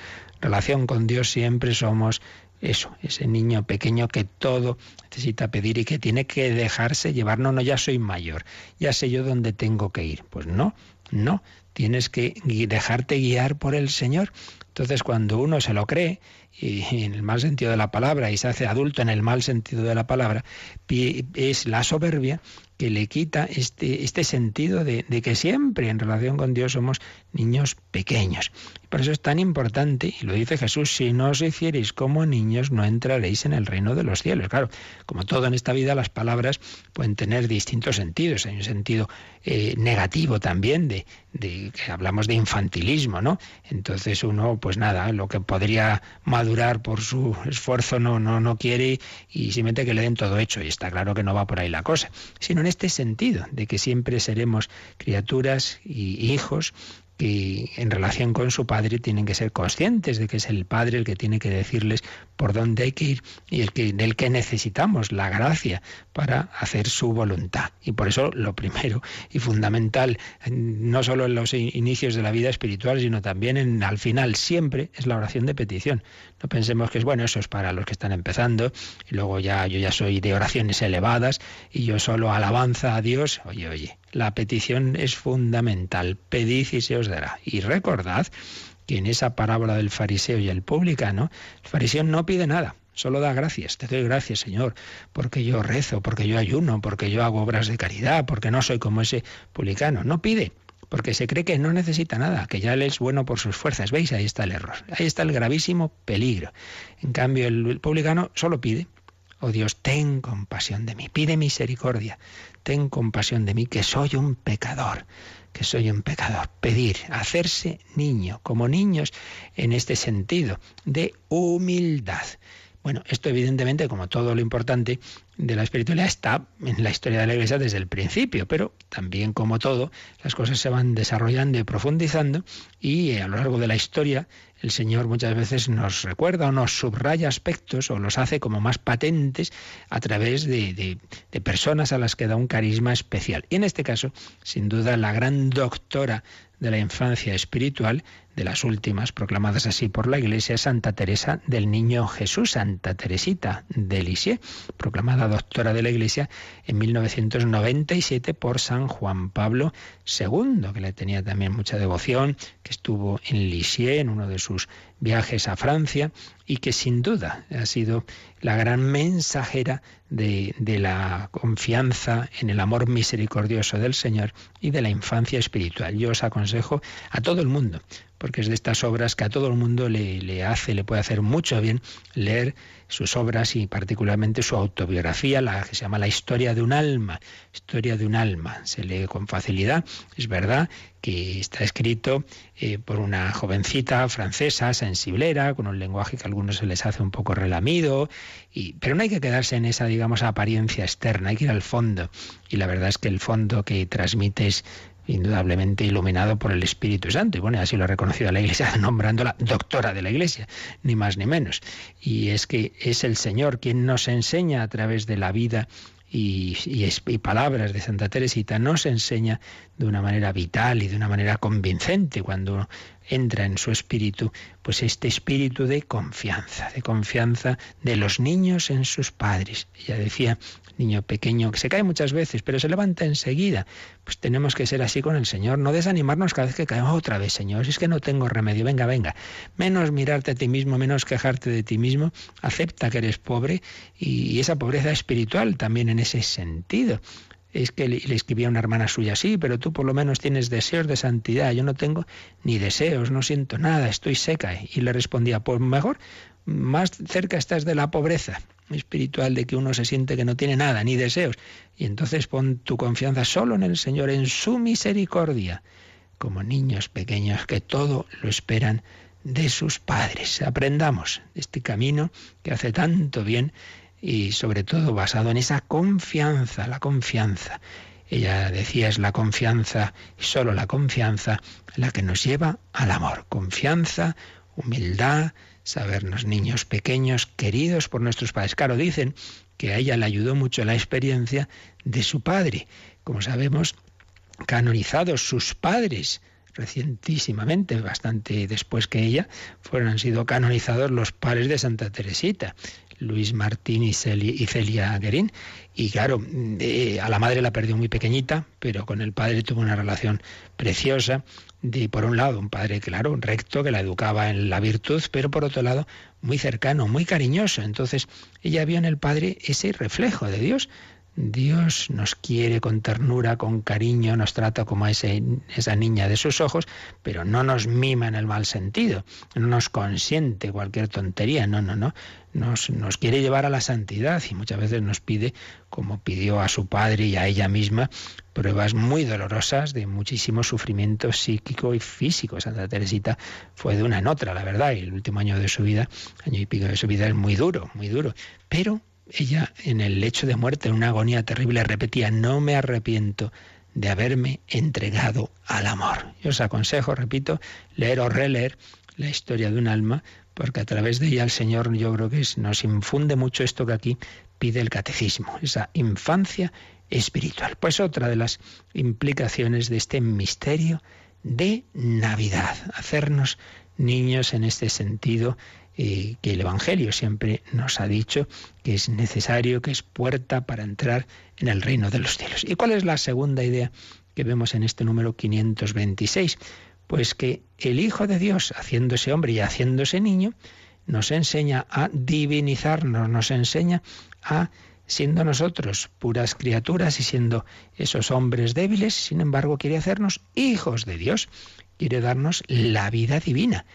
Relación con Dios siempre somos eso, ese niño pequeño que todo necesita pedir y que tiene que dejarse llevar. No, no, ya soy mayor, ya sé yo dónde tengo que ir. Pues no, no, tienes que dejarte guiar por el Señor. Entonces, cuando uno se lo cree, y en el mal sentido de la palabra, y se hace adulto en el mal sentido de la palabra, es la soberbia que le quita este, este sentido de, de, que siempre en relación con Dios somos niños pequeños. Por eso es tan importante, y lo dice Jesús, si no os hicierais como niños, no entraréis en el reino de los cielos. Claro, como todo en esta vida, las palabras pueden tener distintos sentidos. Hay un sentido eh, negativo también, de, de, que hablamos de infantilismo, ¿no? Entonces uno, pues nada, lo que podría madurar por su esfuerzo no, no, no quiere y simplemente que le den todo hecho. Y está claro que no va por ahí la cosa. Sino en este sentido, de que siempre seremos criaturas y hijos que en relación con su padre tienen que ser conscientes de que es el padre el que tiene que decirles por dónde hay que ir y el que, del que necesitamos la gracia para hacer su voluntad. Y por eso lo primero y fundamental, no solo en los inicios de la vida espiritual, sino también en, al final, siempre es la oración de petición. No pensemos que es bueno, eso es para los que están empezando y luego ya yo ya soy de oraciones elevadas y yo solo alabanza a Dios. Oye, oye, la petición es fundamental. Pedid y se os dará. Y recordad que en esa parábola del fariseo y el publicano, el fariseo no pide nada, solo da gracias. Te doy gracias, Señor, porque yo rezo, porque yo ayuno, porque yo hago obras de caridad, porque no soy como ese publicano. No pide, porque se cree que no necesita nada, que ya él es bueno por sus fuerzas. ¿Veis? Ahí está el error. Ahí está el gravísimo peligro. En cambio, el publicano solo pide. Oh Dios, ten compasión de mí, pide misericordia, ten compasión de mí, que soy un pecador, que soy un pecador. Pedir, hacerse niño, como niños en este sentido, de humildad. Bueno, esto evidentemente, como todo lo importante de la espiritualidad, está en la historia de la Iglesia desde el principio, pero también como todo, las cosas se van desarrollando y profundizando y a lo largo de la historia el Señor muchas veces nos recuerda o nos subraya aspectos o los hace como más patentes a través de, de, personas a las que da un carisma especial. Y en este caso, sin duda, la gran doctora de la infancia espiritual, de las últimas proclamadas así por la Iglesia, Santa Teresa del Niño Jesús, Santa Teresita de Lisieux, proclamada doctora de la Iglesia en 1997 por San Juan Pablo II, que le tenía también mucha devoción, que estuvo en Lisieux, en uno de sus viajes a Francia, y que sin duda ha sido la gran mensajera de, la confianza en el amor misericordioso del Señor y de la infancia espiritual. Yo os aconsejo a todo el mundo, porque es de estas obras que a todo el mundo le, le hace, le puede hacer mucho bien leer sus obras y particularmente su autobiografía, la que se llama La historia de un alma. Historia de un alma. Se lee con facilidad. Es verdad que está escrito eh, por una jovencita francesa, sensiblera, con un lenguaje que a algunos se les hace un poco relamido, pero no hay que quedarse en esa, digamos, apariencia externa, hay que ir al fondo. Y la verdad es que el fondo que transmite es indudablemente iluminado por el Espíritu Santo. Y bueno, así lo ha reconocido la Iglesia, nombrándola doctora de la Iglesia, ni más ni menos. Y es que es el Señor quien nos enseña a través de la vida y, y, palabras de Santa Teresita, nos enseña de una manera vital y de una manera convincente cuando entra en su espíritu, pues este espíritu de confianza, de confianza de los niños en sus padres. Ella decía niño pequeño que se cae muchas veces, pero se levanta enseguida. Pues tenemos que ser así con el Señor, no desanimarnos cada vez que caemos otra vez, Señor, es que no tengo remedio, venga, venga. Menos mirarte a ti mismo, menos quejarte de ti mismo, acepta que eres pobre y esa pobreza espiritual también en ese sentido es que le, escribía una hermana suya, sí, pero tú por lo menos tienes deseos de santidad, yo no tengo ni deseos, no siento nada, estoy seca. Y le respondía, pues mejor, más cerca estás de la pobreza espiritual de que uno se siente que no tiene nada, ni deseos. Y entonces pon tu confianza solo en el Señor, en su misericordia, como niños pequeños que todo lo esperan de sus padres. Aprendamos este camino que hace tanto bien y sobre todo basado en esa confianza, la confianza. Ella decía es la confianza y solo la confianza la que nos lleva al amor. Confianza, humildad, sabernos niños pequeños, queridos por nuestros padres. Claro, dicen que a ella le ayudó mucho la experiencia de su padre. Como sabemos, canonizados sus padres recientísimamente, bastante después que ella, fueron, han sido canonizados los padres de Santa Teresita. Luis Martín y Celia, Guerín. Y claro, eh, a la madre la perdió muy pequeñita, pero con el padre tuvo una relación preciosa. De, por un lado, un padre, claro, recto, que la educaba en la virtud, pero por otro lado, muy cercano, muy cariñoso. Entonces, ella vio en el padre ese reflejo de Dios, Dios nos quiere con ternura, con cariño, nos trata como a ese, esa niña de sus ojos, pero no nos mima en el mal sentido, no nos consiente cualquier tontería, no, no, no. Nos, nos quiere llevar a la santidad y muchas veces nos pide, como pidió a su padre y a ella misma, pruebas muy dolorosas de muchísimo sufrimiento psíquico y físico. Santa Teresita fue de una en otra, la verdad, y el último año de su vida, año y pico de su vida, es muy duro, muy duro. Pero ella en el lecho de muerte, en una agonía terrible, repetía, no me arrepiento de haberme entregado al amor. Yo os aconsejo, repito, leer o releer la historia de un alma, porque a través de ella el Señor yo creo que nos infunde mucho esto que aquí pide el catecismo, esa infancia espiritual. Pues otra de las implicaciones de este misterio de Navidad, hacernos niños en este sentido que el Evangelio siempre nos ha dicho que es necesario, que es puerta para entrar en el reino de los cielos. ¿Y cuál es la segunda idea que vemos en este número 526? Pues que el Hijo de Dios, haciéndose hombre y haciéndose niño, nos enseña a divinizarnos, nos enseña a, siendo nosotros puras criaturas y siendo esos hombres débiles, sin embargo quiere hacernos hijos de Dios, quiere darnos la vida divina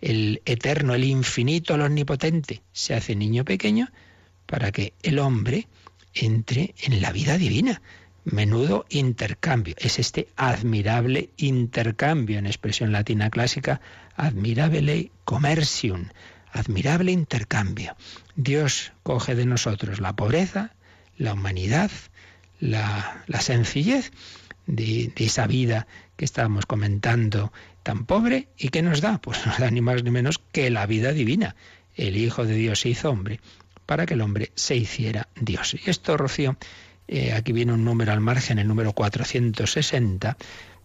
el eterno, el infinito, el omnipotente, se hace niño pequeño para que el hombre entre en la vida divina. Menudo intercambio. Es este admirable intercambio, en expresión latina clásica, admirabile commercium, admirable intercambio. Dios coge de nosotros la pobreza, la humanidad, la, sencillez de, de, esa vida que estábamos comentando tan pobre y ¿qué nos da? Pues nos da ni más ni menos que la vida divina. El Hijo de Dios se hizo hombre para que el hombre se hiciera Dios. Y esto, Rocío, eh, aquí viene un número al margen, el número 460,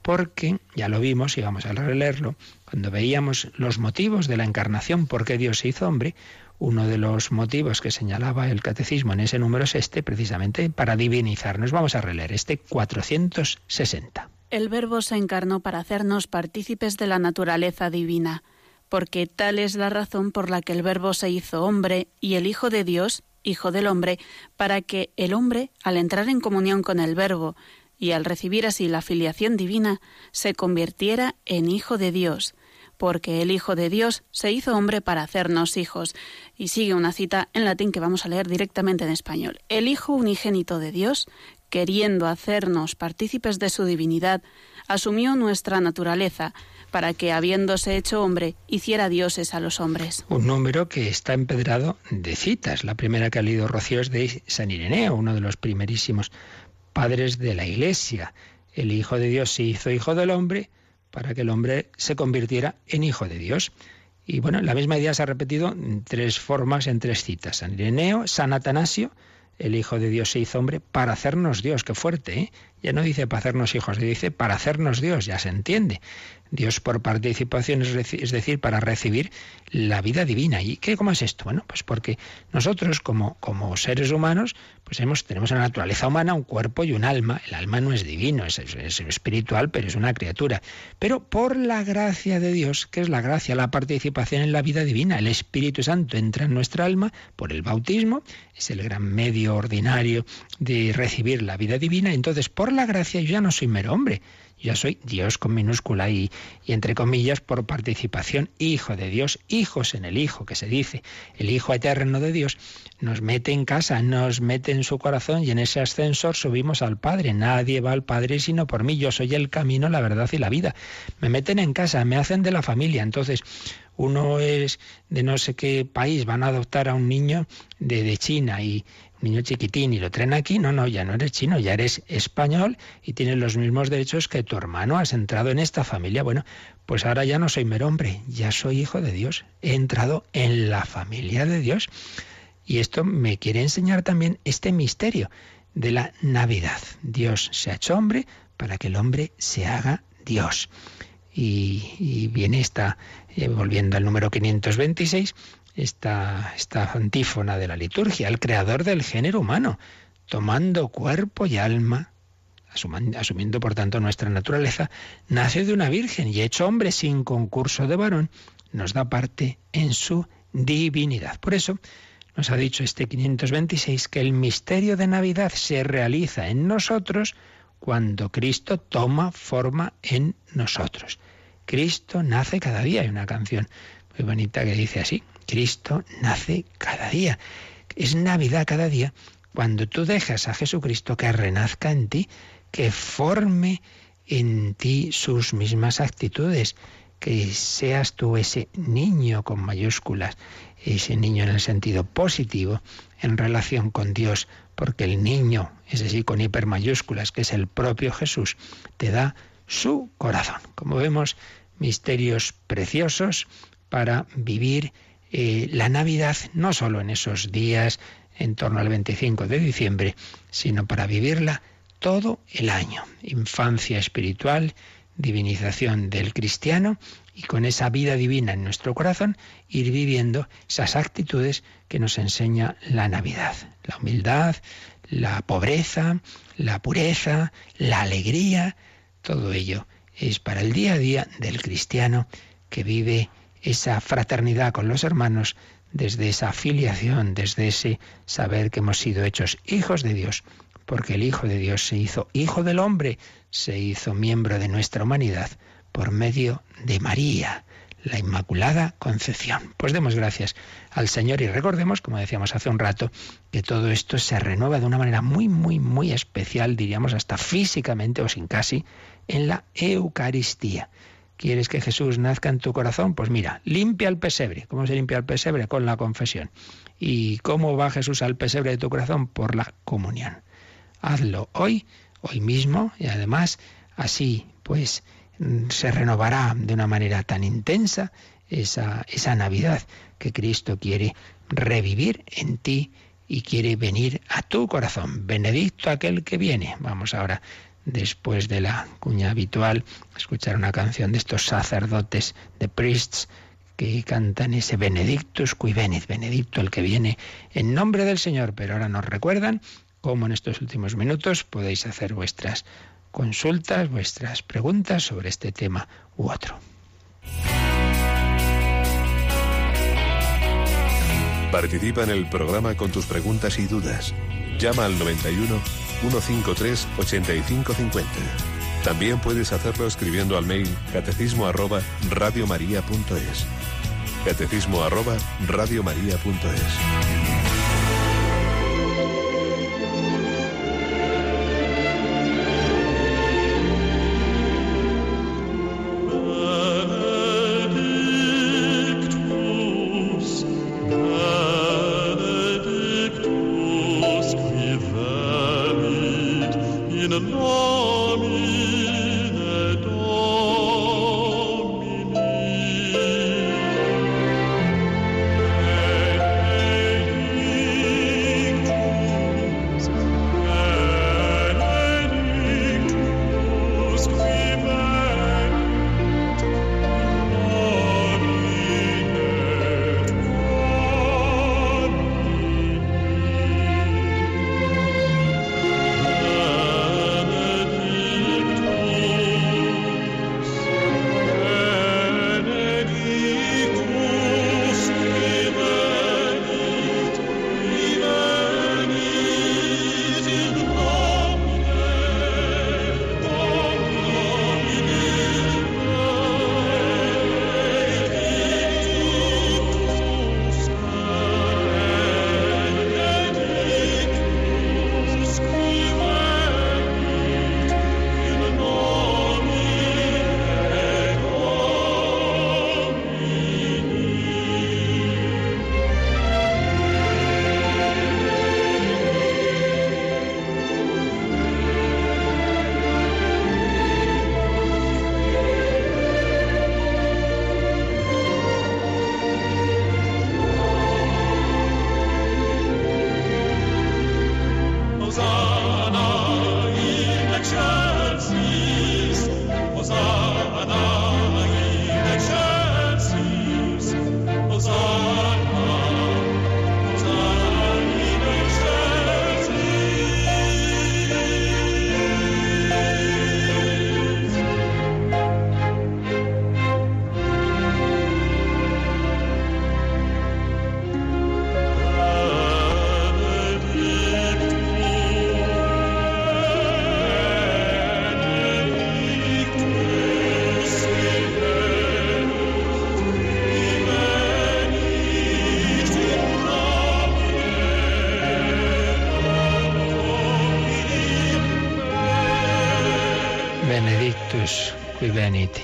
porque ya lo vimos y vamos a releerlo, cuando veíamos los motivos de la encarnación, por qué Dios se hizo hombre, uno de los motivos que señalaba el catecismo en ese número es este, precisamente para divinizarnos. Vamos a releer este 460. El Verbo se encarnó para hacernos partícipes de la naturaleza divina, porque tal es la razón por la que el Verbo se hizo hombre y el Hijo de Dios, Hijo del hombre, para que el hombre, al entrar en comunión con el Verbo y al recibir así la filiación divina, se convirtiera en Hijo de Dios, porque el Hijo de Dios se hizo hombre para hacernos hijos. Y sigue una cita en latín que vamos a leer directamente en español. El Hijo unigénito de Dios, queriendo hacernos partícipes de su divinidad, asumió nuestra naturaleza, para que, habiéndose hecho hombre, hiciera dioses a los hombres. Un número que está empedrado de citas. La primera que ha leído Rocío es de San Ireneo, uno de los primerísimos padres de la Iglesia. El Hijo de Dios se hizo Hijo del hombre para que el hombre se convirtiera en Hijo de Dios. Y bueno, la misma idea se ha repetido en tres formas, en tres citas. San Ireneo, San Atanasio, el Hijo de Dios se hizo hombre para hacernos Dios. Qué fuerte, ¿eh? Ya no dice para hacernos hijos, dice para hacernos Dios, ya se entiende. Dios por participación, es decir, para recibir la vida divina. ¿Y qué, cómo es esto? Bueno, pues porque nosotros como, como seres humanos, pues hemos, tenemos una naturaleza humana, un cuerpo y un alma. El alma no es divino, es, es, espiritual, pero es una criatura. Pero por la gracia de Dios, que es la gracia, la participación en la vida divina, el Espíritu Santo entra en nuestra alma por el bautismo, es el gran medio ordinario de recibir la vida divina. Entonces, por la gracia yo ya no soy mero hombre, ya soy Dios con minúscula y, y entre comillas por participación, hijo de Dios, hijos en el Hijo, que se dice, el Hijo eterno de Dios, nos mete en casa, nos mete en su corazón y en ese ascensor subimos al Padre. Nadie va al Padre sino por mí, yo soy el camino, la verdad y la vida. Me meten en casa, me hacen de la familia, entonces uno es de no sé qué país, van a adoptar a un niño de China y niño chiquitín y lo traen aquí, no, no, ya no eres chino, ya eres español y tienes los mismos derechos que tu hermano, has entrado en esta familia. Bueno, pues ahora ya no soy mero hombre, ya soy hijo de Dios, he entrado en la familia de Dios. Y esto me quiere enseñar también este misterio de la Navidad. Dios se ha hecho hombre para que el hombre se haga Dios. Y, viene esta, eh, volviendo al número 526, esta, esta antífona de la liturgia, el creador del género humano, tomando cuerpo y alma, asumiendo por tanto nuestra naturaleza, nace de una virgen y hecho hombre sin concurso de varón, nos da parte en su divinidad. Por eso nos ha dicho este 526 que el misterio de Navidad se realiza en nosotros cuando Cristo toma forma en nosotros. Cristo nace cada día. Hay una canción muy bonita que dice así, Cristo nace cada día. Es Navidad cada día cuando tú dejas a Jesucristo que renazca en ti, que forme en ti sus mismas actitudes, que seas tú ese niño con mayúsculas, ese niño en el sentido positivo en relación con Dios, porque el niño, ese sí con hiper mayúsculas, que es el propio Jesús, te da su corazón. Como vemos, misterios preciosos para vivir eh, la Navidad no solo en esos días en torno al 25 de diciembre, sino para vivirla todo el año. Infancia espiritual, divinización del cristiano y con esa vida divina en nuestro corazón ir viviendo esas actitudes que nos enseña la Navidad. La humildad, la pobreza, la pureza, la alegría, todo ello es para el día a día del cristiano que vive esa fraternidad con los hermanos desde esa filiación, desde ese saber que hemos sido hechos hijos de Dios, porque el Hijo de Dios se hizo hijo del hombre, se hizo miembro de nuestra humanidad por medio de María, la Inmaculada Concepción. Pues demos gracias al Señor y recordemos, como decíamos hace un rato, que todo esto se renueva de una manera muy, muy, muy especial, diríamos hasta físicamente o sin casi, en la Eucaristía. ¿Quieres que Jesús nazca en tu corazón? Pues mira, limpia el pesebre. ¿Cómo se limpia el pesebre? Con la confesión. ¿Y cómo va Jesús al pesebre de tu corazón? Por la comunión. Hazlo hoy, hoy mismo, y además así pues se renovará de una manera tan intensa esa, esa Navidad que Cristo quiere revivir en ti y quiere venir a tu corazón. Benedicto aquel que viene. Vamos ahora después de la cuña habitual, escuchar una canción de estos sacerdotes de priests que cantan ese Benedictus qui venit, Benedicto el que viene en nombre del Señor. Pero ahora nos recuerdan cómo en estos últimos minutos podéis hacer vuestras consultas, vuestras preguntas sobre este tema u otro. Participa en el programa con tus preguntas y dudas. Llama al 91 153 8550. También puedes hacerlo escribiendo al mail catecismo arroba radiomaria.es. Catecismo arroba radiomaria.es.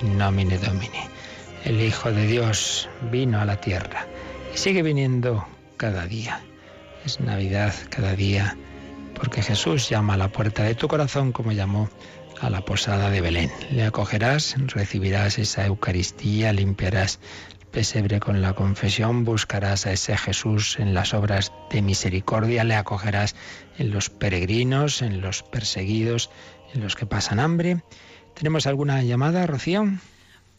in nomine Domini. El Hijo de Dios vino a la tierra y sigue viniendo cada día. Es Navidad cada día porque Jesús llama a la puerta de tu corazón como llamó a la posada de Belén. Le acogerás, recibirás esa Eucaristía, limpiarás el pesebre con la confesión, buscarás a ese Jesús en las obras de misericordia, le acogerás en los peregrinos, en los perseguidos, en los que pasan hambre. ¿Tenemos alguna llamada, Rocío?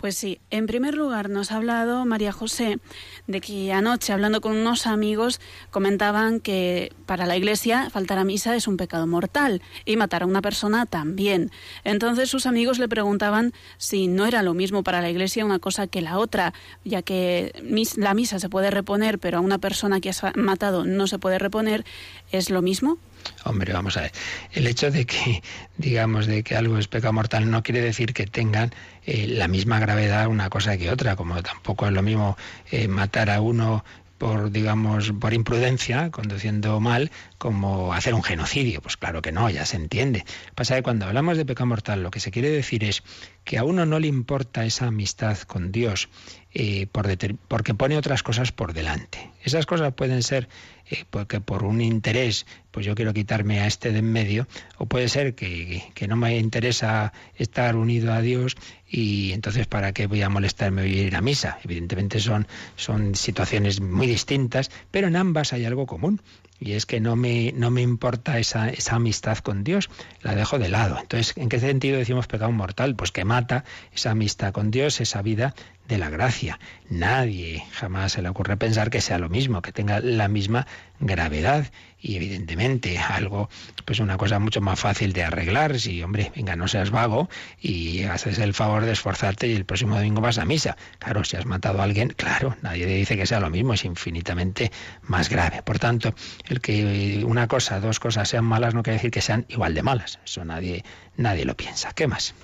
Pues sí, en primer lugar nos ha hablado María José de que anoche hablando con unos amigos comentaban que para la Iglesia faltar a misa es un pecado mortal y matar a una persona también. Entonces sus amigos le preguntaban si no era lo mismo para la Iglesia una cosa que la otra, ya que la misa se puede reponer, pero a una persona que ha matado no se puede reponer, ¿es lo mismo? Hombre, vamos a ver. El hecho de que, digamos, de que algo es pecado mortal no quiere decir que tengan eh, la misma gravedad una cosa que otra, como tampoco es lo mismo eh, matar a uno por, digamos, por imprudencia, conduciendo mal, como hacer un genocidio. Pues claro que no, ya se entiende. Pasa que cuando hablamos de pecado mortal, lo que se quiere decir es que a uno no le importa esa amistad con Dios, eh, por porque pone otras cosas por delante. Esas cosas pueden ser eh, porque por un interés, pues yo quiero quitarme a este de en medio, o puede ser que, no me interesa estar unido a Dios y entonces para qué voy a molestarme ir a misa. Evidentemente son, son situaciones muy distintas, pero en ambas hay algo común. Y es que no me, no me importa esa, esa amistad con Dios, la dejo de lado. Entonces, ¿en qué sentido decimos pecado mortal? Pues que mata esa amistad con Dios, esa vida de la gracia. Nadie jamás se le ocurre pensar que sea lo mismo, que tenga la misma gravedad y evidentemente algo, pues una cosa mucho más fácil de arreglar, si hombre, venga, no seas vago y haces el favor de esforzarte y el próximo domingo vas a misa. Claro, si has matado a alguien, claro, nadie te dice que sea lo mismo, es infinitamente más grave. Por tanto, el que una cosa, dos cosas sean malas no quiere decir que sean igual de malas. Eso nadie, nadie lo piensa. ¿Qué más?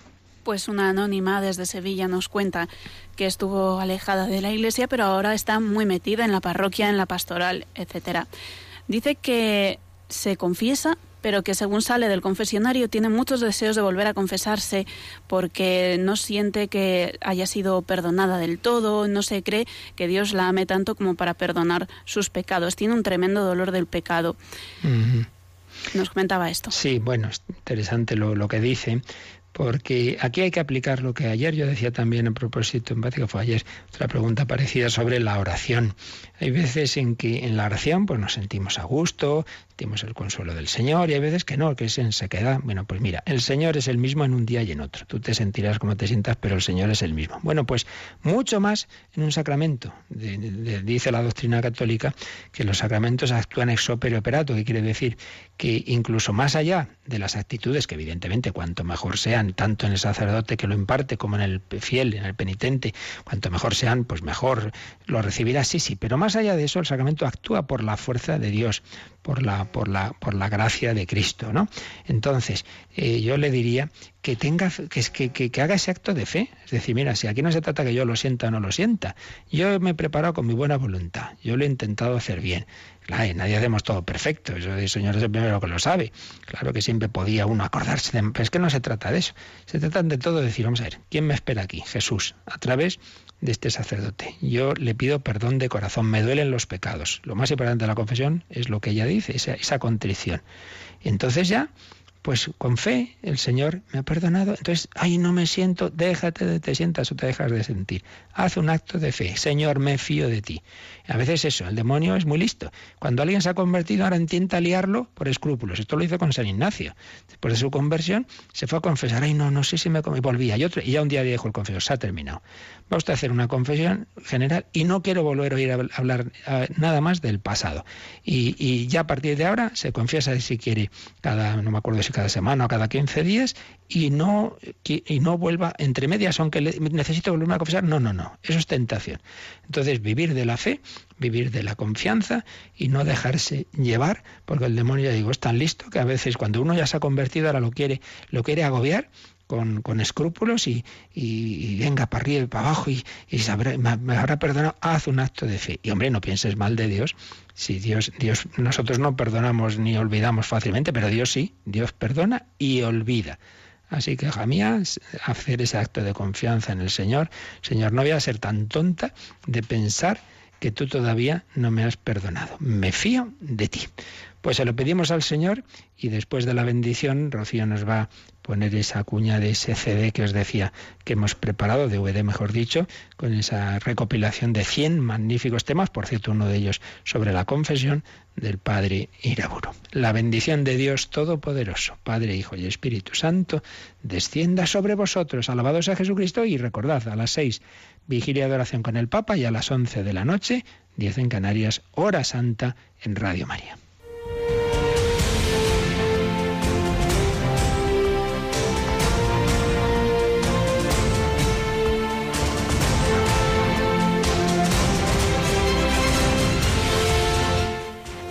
Pues una anónima desde Sevilla nos cuenta que estuvo alejada de la iglesia, pero ahora está muy metida en la parroquia, en la pastoral, etcétera. Dice que se confiesa, pero que según sale del confesionario tiene muchos deseos de volver a confesarse porque no siente que haya sido perdonada del todo, no se cree que Dios la ame tanto como para perdonar sus pecados. Tiene un tremendo dolor del pecado. Nos comentaba esto. Sí, bueno, es interesante lo, lo que dice porque aquí hay que aplicar lo que ayer yo decía también a propósito, en que fue ayer, otra pregunta parecida sobre la oración. Hay veces en que en la oración pues nos sentimos a gusto, sentimos el consuelo del Señor y hay veces que no, que es en sequedad. Bueno, pues mira, el Señor es el mismo en un día y en otro. Tú te sentirás como te sientas, pero el Señor es el mismo. Bueno, pues mucho más en un sacramento. dice la doctrina católica que los sacramentos actúan ex opere operato, que quiere decir que incluso más allá de las actitudes, que evidentemente cuanto mejor sean, tanto en el sacerdote que lo imparte como en el fiel, en el penitente, cuanto mejor sean, pues mejor lo recibirá, sí, sí, pero más allá de eso el sacramento actúa por la fuerza de Dios, por la, por la, por la gracia de Cristo, ¿no? Entonces, eh, yo le diría que tenga, que, que, que, haga ese acto de fe. Es decir, mira, si aquí no se trata que yo lo sienta o no lo sienta, yo me he preparado con mi buena voluntad, yo lo he intentado hacer bien. Claro, nadie hacemos todo perfecto, eso el Señor es el primero que lo sabe. Claro que siempre podía uno acordarse de... Pero es que no se trata de eso. Se trata de todo de decir, vamos a ver, ¿quién me espera aquí? Jesús, a través de este sacerdote. Yo le pido perdón de corazón, me duelen los pecados. Lo más importante de la confesión es lo que ella dice, esa, contrición. Entonces ya pues con fe el Señor me ha perdonado. Entonces, ay, no me siento, déjate de te sientas o te dejas de sentir. Haz un acto de fe. Señor, me fío de ti. A veces eso, el demonio es muy listo. Cuando alguien se ha convertido, ahora intenta liarlo por escrúpulos. Esto lo hizo con San Ignacio. Después de su conversión, se fue a confesar. Ay, no, no sé si me y volvía. Y, ya un día dijo el confesor, se ha terminado. Va usted a hacer una confesión general y no quiero volver a oír hablar nada más del pasado. Y, y, ya a partir de ahora se confiesa si quiere cada, no me acuerdo cada semana o cada 15 días y no, y no vuelva entre medias, aunque necesito volverme a confesar. No, no, no. Eso es tentación. Entonces, vivir de la fe, vivir de la confianza y no dejarse llevar, porque el demonio, ya digo, es tan listo que a veces cuando uno ya se ha convertido, ahora lo quiere, lo quiere agobiar con, con, escrúpulos y, y, venga para arriba y para abajo y, y sabrá, me, habrá perdonado, haz un acto de fe. Y hombre, no pienses mal de Dios. Si Dios, Dios, nosotros no perdonamos ni olvidamos fácilmente, pero Dios sí, Dios perdona y olvida. Así que, hija mía, hacer ese acto de confianza en el Señor. Señor, no voy a ser tan tonta de pensar que tú todavía no me has perdonado. Me fío de ti. Pues se lo pedimos al Señor y después de la bendición, Rocío nos va poner esa cuña de ese CD que os decía que hemos preparado, DVD mejor dicho, con esa recopilación de 100 magníficos temas, por cierto, uno de ellos sobre la confesión del Padre Iraburo. La bendición de Dios Todopoderoso, Padre, Hijo y Espíritu Santo, descienda sobre vosotros. Alabados a Jesucristo y recordad a las seis, vigilia de oración con el Papa y a las once de la noche, diez en Canarias, hora santa en Radio María.